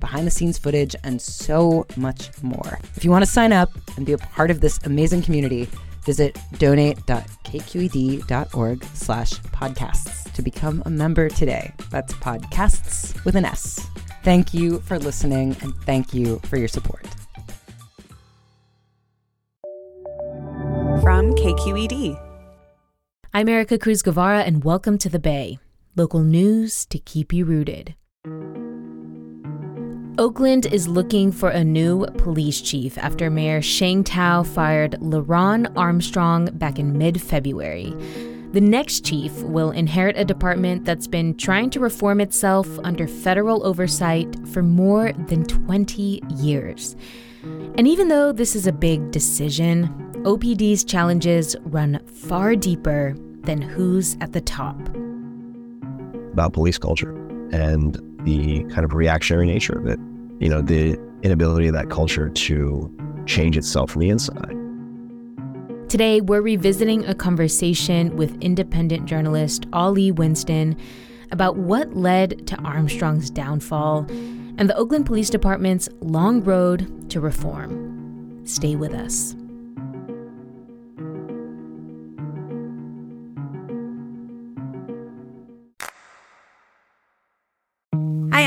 behind the scenes footage, and so much more. If you want to sign up and be a part of this amazing community, visit donate.kqed.org slash podcasts to become a member today. That's podcasts with an S. Thank you for listening and thank you for your support. From KQED. I'm Erica Cruz Guevara, and welcome to The Bay local news to keep you rooted. Oakland is looking for a new police chief after Mayor Sheng Thao fired LeRonne Armstrong back in mid February. The next chief will inherit a department that's been trying to reform itself under federal oversight for more than 20 years. And even though this is a big decision, OPD's challenges run far deeper than who's at the top about police culture and the kind of reactionary nature of it. You know, the inability of that culture to change itself from the inside. Today, we're revisiting a conversation with independent journalist Ali Winston about what led to Armstrong's downfall and the Oakland Police Department's long road to reform. Stay with us.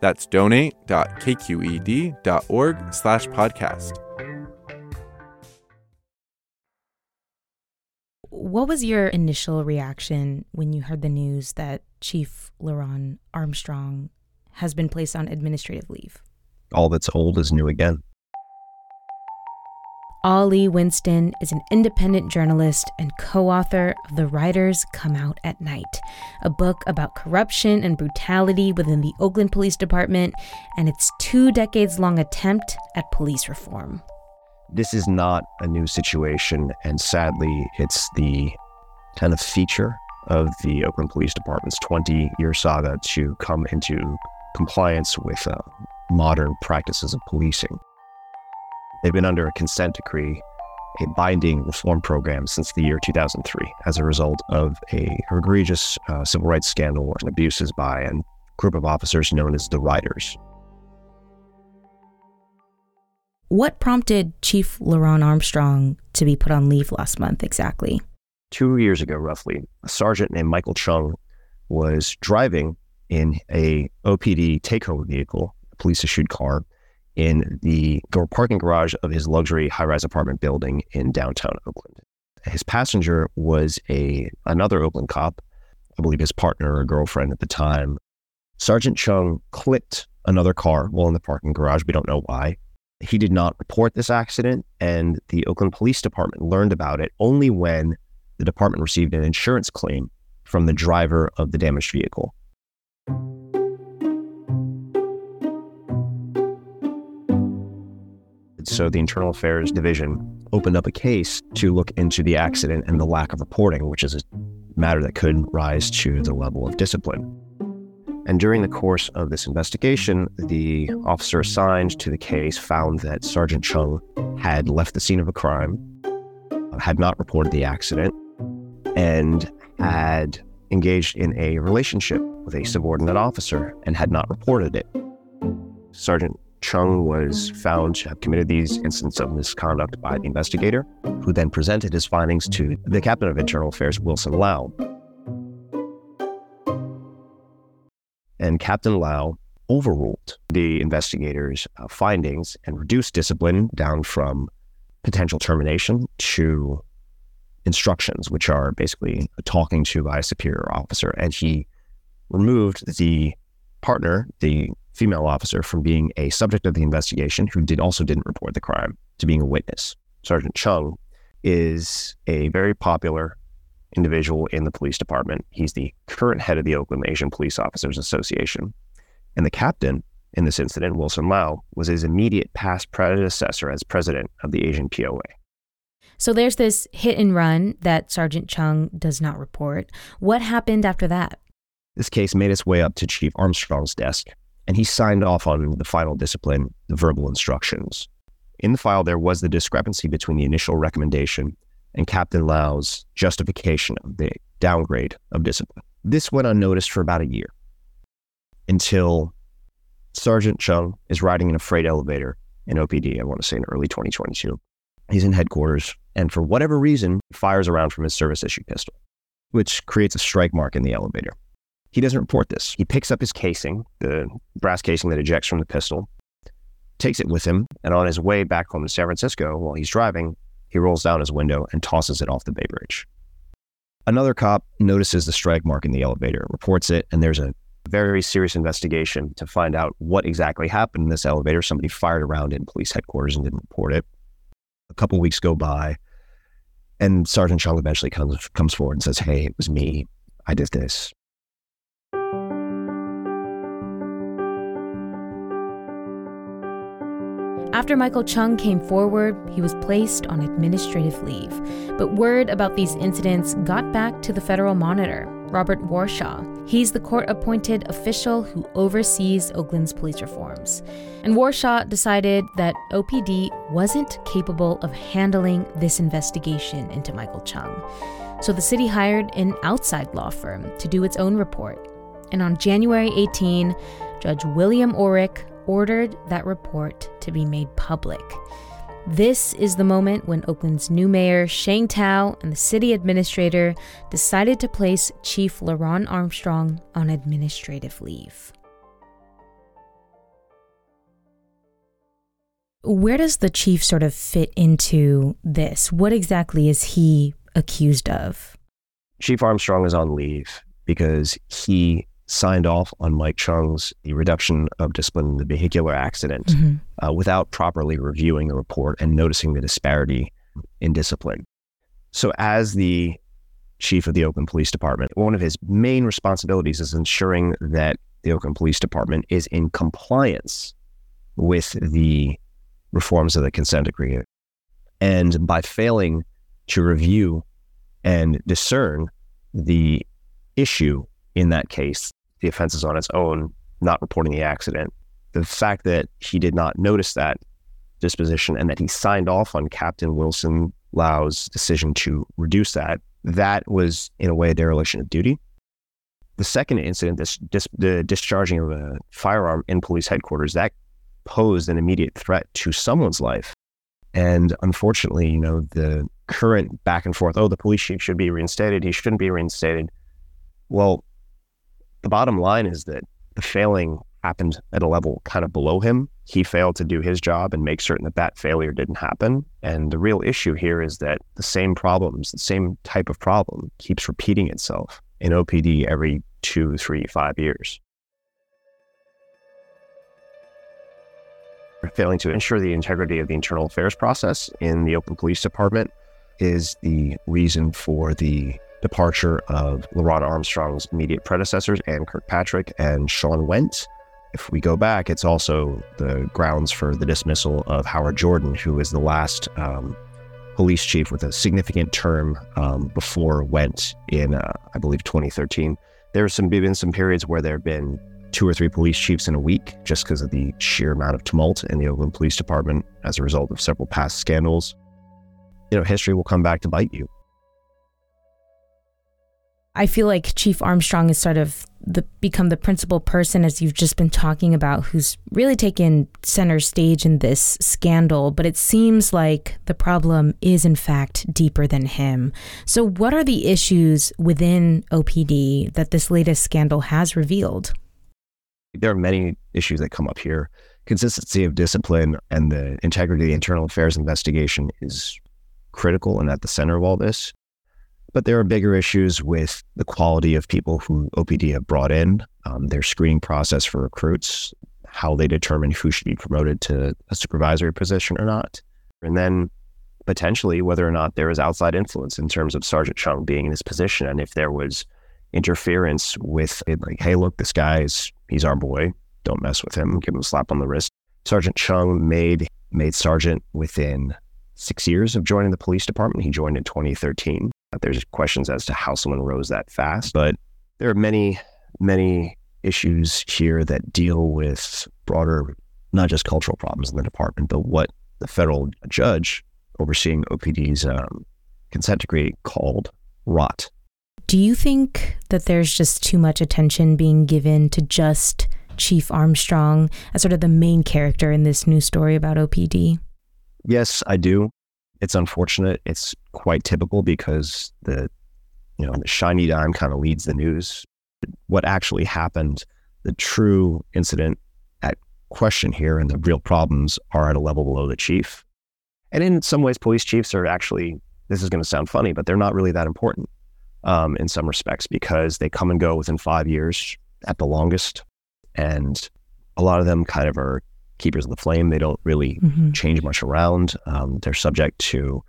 That's donate.kqed.org slash podcast. What was your initial reaction when you heard the news that Chief LeRonne Armstrong has been placed on administrative leave? All that's old is new again. Ali Winston is an independent journalist and co author of The Riders Come Out at Night, a book about corruption and brutality within the Oakland Police Department and its two decades long attempt at police reform. This is not a new situation, and sadly, it's the kind of feature of the Oakland Police Department's 20 year saga to come into compliance with uh, modern practices of policing. They've been under a consent decree, a binding reform program since the year 2003 as a result of a egregious uh, civil rights scandal and abuses by a group of officers known as the Riders. What prompted Chief LeRonne Armstrong to be put on leave last month exactly? Two years ago, roughly, a sergeant named Michael Chung was driving in a OPD take home vehicle, a police issued car, in the parking garage of his luxury high-rise apartment building in downtown Oakland. His passenger was a another Oakland cop, I believe his partner or girlfriend at the time. Sergeant Chung clipped another car while in the parking garage. We don't know why. He did not report this accident, and the Oakland Police Department learned about it only when the department received an insurance claim from the driver of the damaged vehicle. So the Internal Affairs Division opened up a case to look into the accident and the lack of reporting, which is a matter that could rise to the level of discipline. And during the course of this investigation, the officer assigned to the case found that Sergeant Chung had left the scene of a crime, had not reported the accident, and had engaged in a relationship with a subordinate officer and had not reported it. Sergeant Chung was found to have committed these incidents of misconduct by the investigator, who then presented his findings to the captain of internal affairs, Wilson Lau. And Captain Lau overruled the investigators' uh, findings and reduced discipline down from potential termination to instructions, which are basically talking to by a superior officer. And he removed the partner, the female officer, from being a subject of the investigation who did also didn't report the crime to being a witness. Sergeant Chung is a very popular individual in the police department. He's the current head of the Oakland Asian Police Officers Association. And the captain in this incident, Wilson Lau, was his immediate past predecessor as president of the Asian POA. So there's this hit and run that Sergeant Chung does not report. What happened after that? This case made its way up to Chief Armstrong's desk, and he signed off on the final discipline, the verbal instructions. In the file, there was the discrepancy between the initial recommendation and Captain Lau's justification of the downgrade of discipline. This went unnoticed for about a year until Sergeant Chung is riding in a freight elevator in OPD, I want to say in early 2022. He's in headquarters, and for whatever reason, fires around from his service issue pistol, which creates a strike mark in the elevator. He doesn't report this. He picks up his casing, the brass casing that ejects from the pistol, takes it with him, and on his way back home to San Francisco, while he's driving, he rolls down his window and tosses it off the Bay Bridge. Another cop notices the strike mark in the elevator, reports it, and there's a very serious investigation to find out what exactly happened in this elevator. Somebody fired around in police headquarters and didn't report it. A couple weeks go by, and Sergeant Chung eventually comes comes forward and says, "Hey, it was me. I did this." After Michael Chung came forward, he was placed on administrative leave. But word about these incidents got back to the federal monitor, Robert Warshaw. He's the court appointed official who oversees Oakland's police reforms. And Warshaw decided that OPD wasn't capable of handling this investigation into Michael Chung. So the city hired an outside law firm to do its own report. And on January 18, Judge William Orrick ordered that report to be made public. This is the moment when Oakland's new mayor, Sheng Thao, and the city administrator decided to place Chief LeRonne Armstrong on administrative leave. Where does the chief sort of fit into this? What exactly is he accused of? Chief Armstrong is on leave because he signed off on Mike Chung's the reduction of discipline in the vehicular accident mm-hmm. uh, without properly reviewing the report and noticing the disparity in discipline. So, as the chief of the Oakland Police Department, one of his main responsibilities is ensuring that the Oakland Police Department is in compliance with the reforms of the consent decree. And by failing to review and discern the issue in that case, the offense is on its own, not reporting the accident. The fact that he did not notice that disposition and that he signed off on Captain Wilson Lau's decision to reduce that, that was in a way a dereliction of duty. The second incident, this, the discharging of a firearm in police headquarters, that posed an immediate threat to someone's life. And unfortunately, you know, the current back and forth, oh, the police chief should be reinstated, he shouldn't be reinstated. Well, the bottom line is that the failing happened at a level kind of below him. He failed to do his job and make certain that that failure didn't happen. And the real issue here is that the same problems, the same type of problem keeps repeating itself in OPD every two, three, five years. failing to ensure the integrity of the internal affairs process in the Oakland Police Department is the reason for the departure of LeRonne Armstrong's immediate predecessors, Anne Kirkpatrick and Sean Whent. If we go back, it's also the grounds for the dismissal of Howard Jordan, who is the last um, police chief with a significant term um, before Whent in, uh, I believe, 2013. There have some, been some periods where there have been two or three police chiefs in a week just because of the sheer amount of tumult in the Oakland Police Department as a result of several past scandals. You know, history will come back to bite you. I feel like Chief Armstrong is sort of the become the principal person as you've just been talking about who's really taken center stage in this scandal but it seems like the problem is in fact deeper than him so what are the issues within OPD that this latest scandal has revealed there are many issues that come up here. Consistency of discipline and the integrity of the internal affairs investigation is critical and at the center of all this. But there are bigger issues with the quality of people who OPD have brought in, um, their screening process for recruits, how they determine who should be promoted to a supervisory position or not. And then potentially whether or not there is outside influence in terms of Sergeant Chung being in this position. And if there was interference with like, hey, look, this guy's he's our boy. Don't mess with him. Give him a slap on the wrist. Sergeant Chung made made sergeant within six years of joining the police department. He joined in 2013. There's questions as to how someone rose that fast, but there are many, many issues here that deal with broader, not just cultural problems in the department, but what the federal judge overseeing OPD's um, consent decree called rot. Do you think that there's just too much attention being given to just Chief Armstrong as sort of the main character in this new story about OPD? Yes, I do. It's unfortunate. It's quite typical because the you know the shiny dime kind of leads the news. What actually happened, the true incident at question here, and the real problems are at a level below the chief. And in some ways, police chiefs are actually. This is going to sound funny, but they're not really that important um, in some respects because they come and go within five years at the longest. And a lot of them kind of are keepers of the flame. They don't really mm-hmm. change much around. Um, they're subject to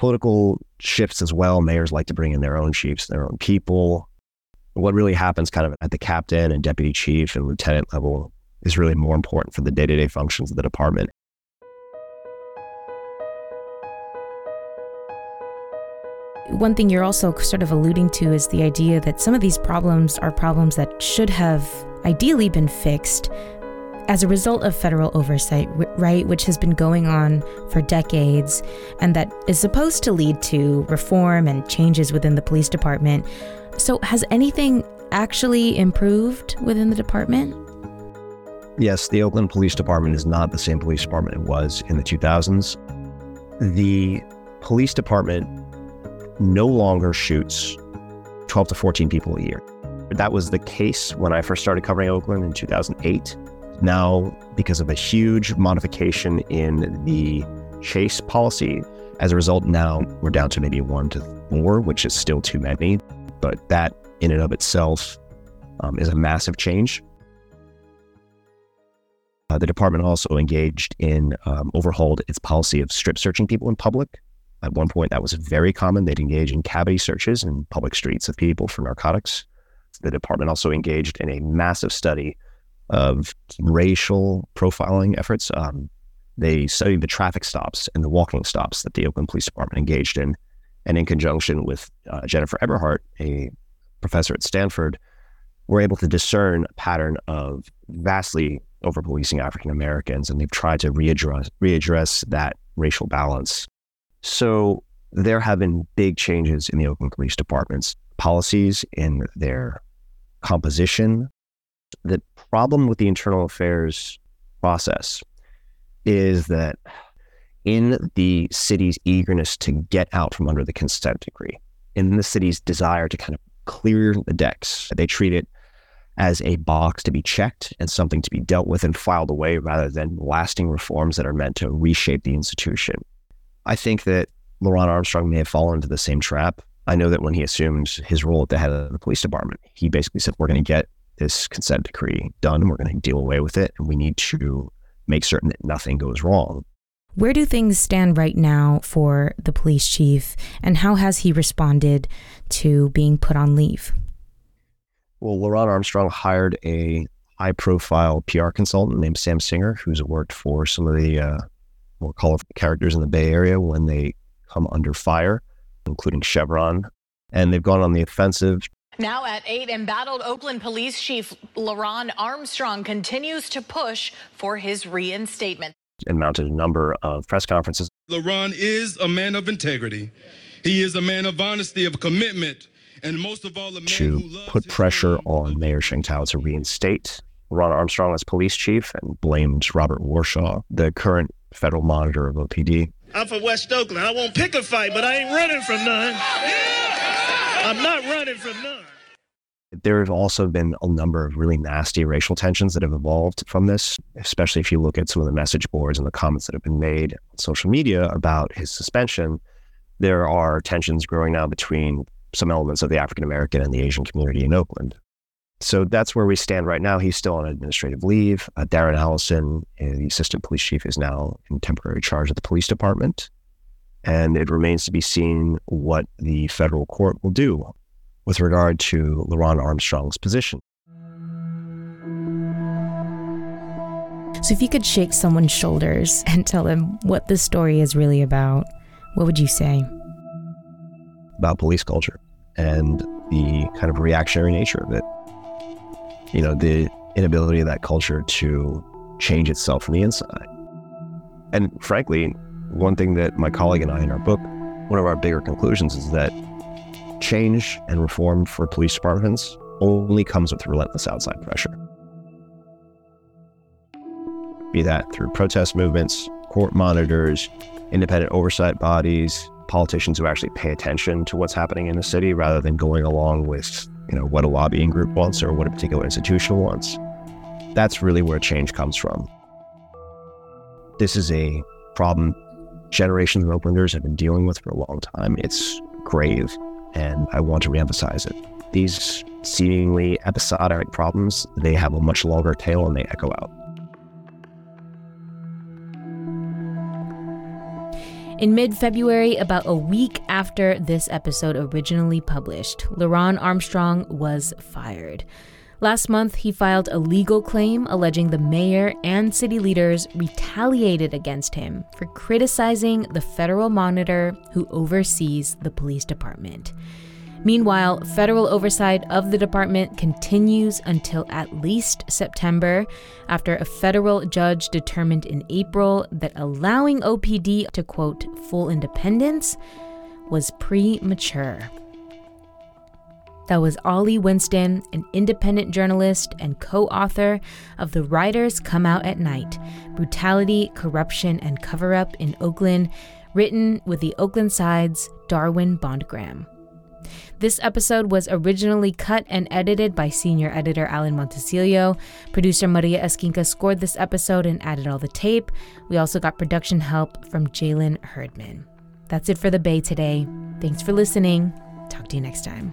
political shifts as well. Mayors like to bring in their own chiefs, their own people. What really happens kind of at the captain and deputy chief and lieutenant level is really more important for the day to day functions of the department. One thing you're also sort of alluding to is the idea that some of these problems are problems that should have ideally been fixed as a result of federal oversight, right, which has been going on for decades and that is supposed to lead to reform and changes within the police department. So, has anything actually improved within the department? Yes, the Oakland Police Department is not the same police department it was in the 2000s. The police department no longer shoots 12 to 14 people a year. That was the case when I first started covering Oakland in 2008. Now, because of a huge modification in the chase policy, as a result, now we're down to maybe one to four, which is still too many. But that in and of itself um, is a massive change. Uh, the department also engaged in um, overhauled its policy of strip searching people in public. At one point, that was very common. They'd engage in cavity searches in public streets of people for narcotics. The department also engaged in a massive study of racial profiling efforts. Um, they studied the traffic stops and the walking stops that the Oakland Police Department engaged in. And in conjunction with uh, Jennifer Eberhardt, a professor at Stanford, were able to discern a pattern of vastly over policing African Americans. And they've tried to readdress, readdress that racial balance so there have been big changes in the Oakland Police Department's policies in their composition. The problem with the internal affairs process is that in the city's eagerness to get out from under the consent decree, in the city's desire to kind of clear the decks, they treat it as a box to be checked and something to be dealt with and filed away rather than lasting reforms that are meant to reshape the institution. I think that LeRonne Armstrong may have fallen into the same trap. I know that when he assumed his role at the head of the police department, he basically said, We're going to get this consent decree done. We're going to deal away with it. And we need to make certain that nothing goes wrong. Where do things stand right now for the police chief, and how has he responded to being put on leave? Well, LeRonne Armstrong hired a high profile PR consultant named Sam Singer, who's worked for some of the uh, more colorful characters in the Bay Area when they come under fire, including Chevron. And they've gone on the offensive. Now at 8, embattled Oakland Police Chief LeRonne Armstrong continues to push for his reinstatement. And mounted a number of press conferences. LeRonne is a man of integrity. He is a man of honesty, of commitment, and most of all, a man to put pressure on Mayor Sheng Thao to reinstate Ron Armstrong as police chief and blamed Robert Warshaw, the current federal monitor of OPD. I'm from West Oakland. I won't pick a fight, but I ain't running from none. I'm not running from none. There have also been a number of really nasty racial tensions that have evolved from this, especially if you look at some of the message boards and the comments that have been made on social media about his suspension. There are tensions growing now between some elements of the African American and the Asian community in Oakland. So that's where we stand right now. He's still on administrative leave. Uh, Darren Allison, uh, the assistant police chief, is now in temporary charge of the police department. And it remains to be seen what the federal court will do with regard to LeRonne Armstrong's position. So, if you could shake someone's shoulders and tell them what this story is really about, what would you say? About police culture and the kind of reactionary nature of it you know, the inability of that culture to change itself from the inside. And frankly, one thing that my colleague and I in our book, one of our bigger conclusions is that change and reform for police departments only comes with relentless outside pressure. Be that through protest movements, court monitors, independent oversight bodies, politicians who actually pay attention to what's happening in the city rather than going along with you know, what a lobbying group wants or what a particular institution wants. That's really where change comes from. This is a problem generations of Oaklanders have been dealing with for a long time. It's grave, and I want to reemphasize it. These seemingly episodic problems, they have a much longer tail and they echo out. In mid February, about a week after this episode originally published, LeRonne Armstrong was fired. Last month, he filed a legal claim alleging the mayor and city leaders retaliated against him for criticizing the federal monitor who oversees the police department. Meanwhile, federal oversight of the department continues until at least September, after a federal judge determined in April that allowing OPD to quote full independence was premature. That was Ali Winston, an independent journalist and co author of The Riders Come Out at Night Brutality, Corruption, and Cover Up in Oakland, written with the Oaklandside's Darwin BondGraham. This episode was originally cut and edited by senior editor Alan Montecillo. Producer Maria Esquinca scored this episode and added all the tape. We also got production help from Jalen Herdman. That's it for the Bay today. Thanks for listening. Talk to you next time.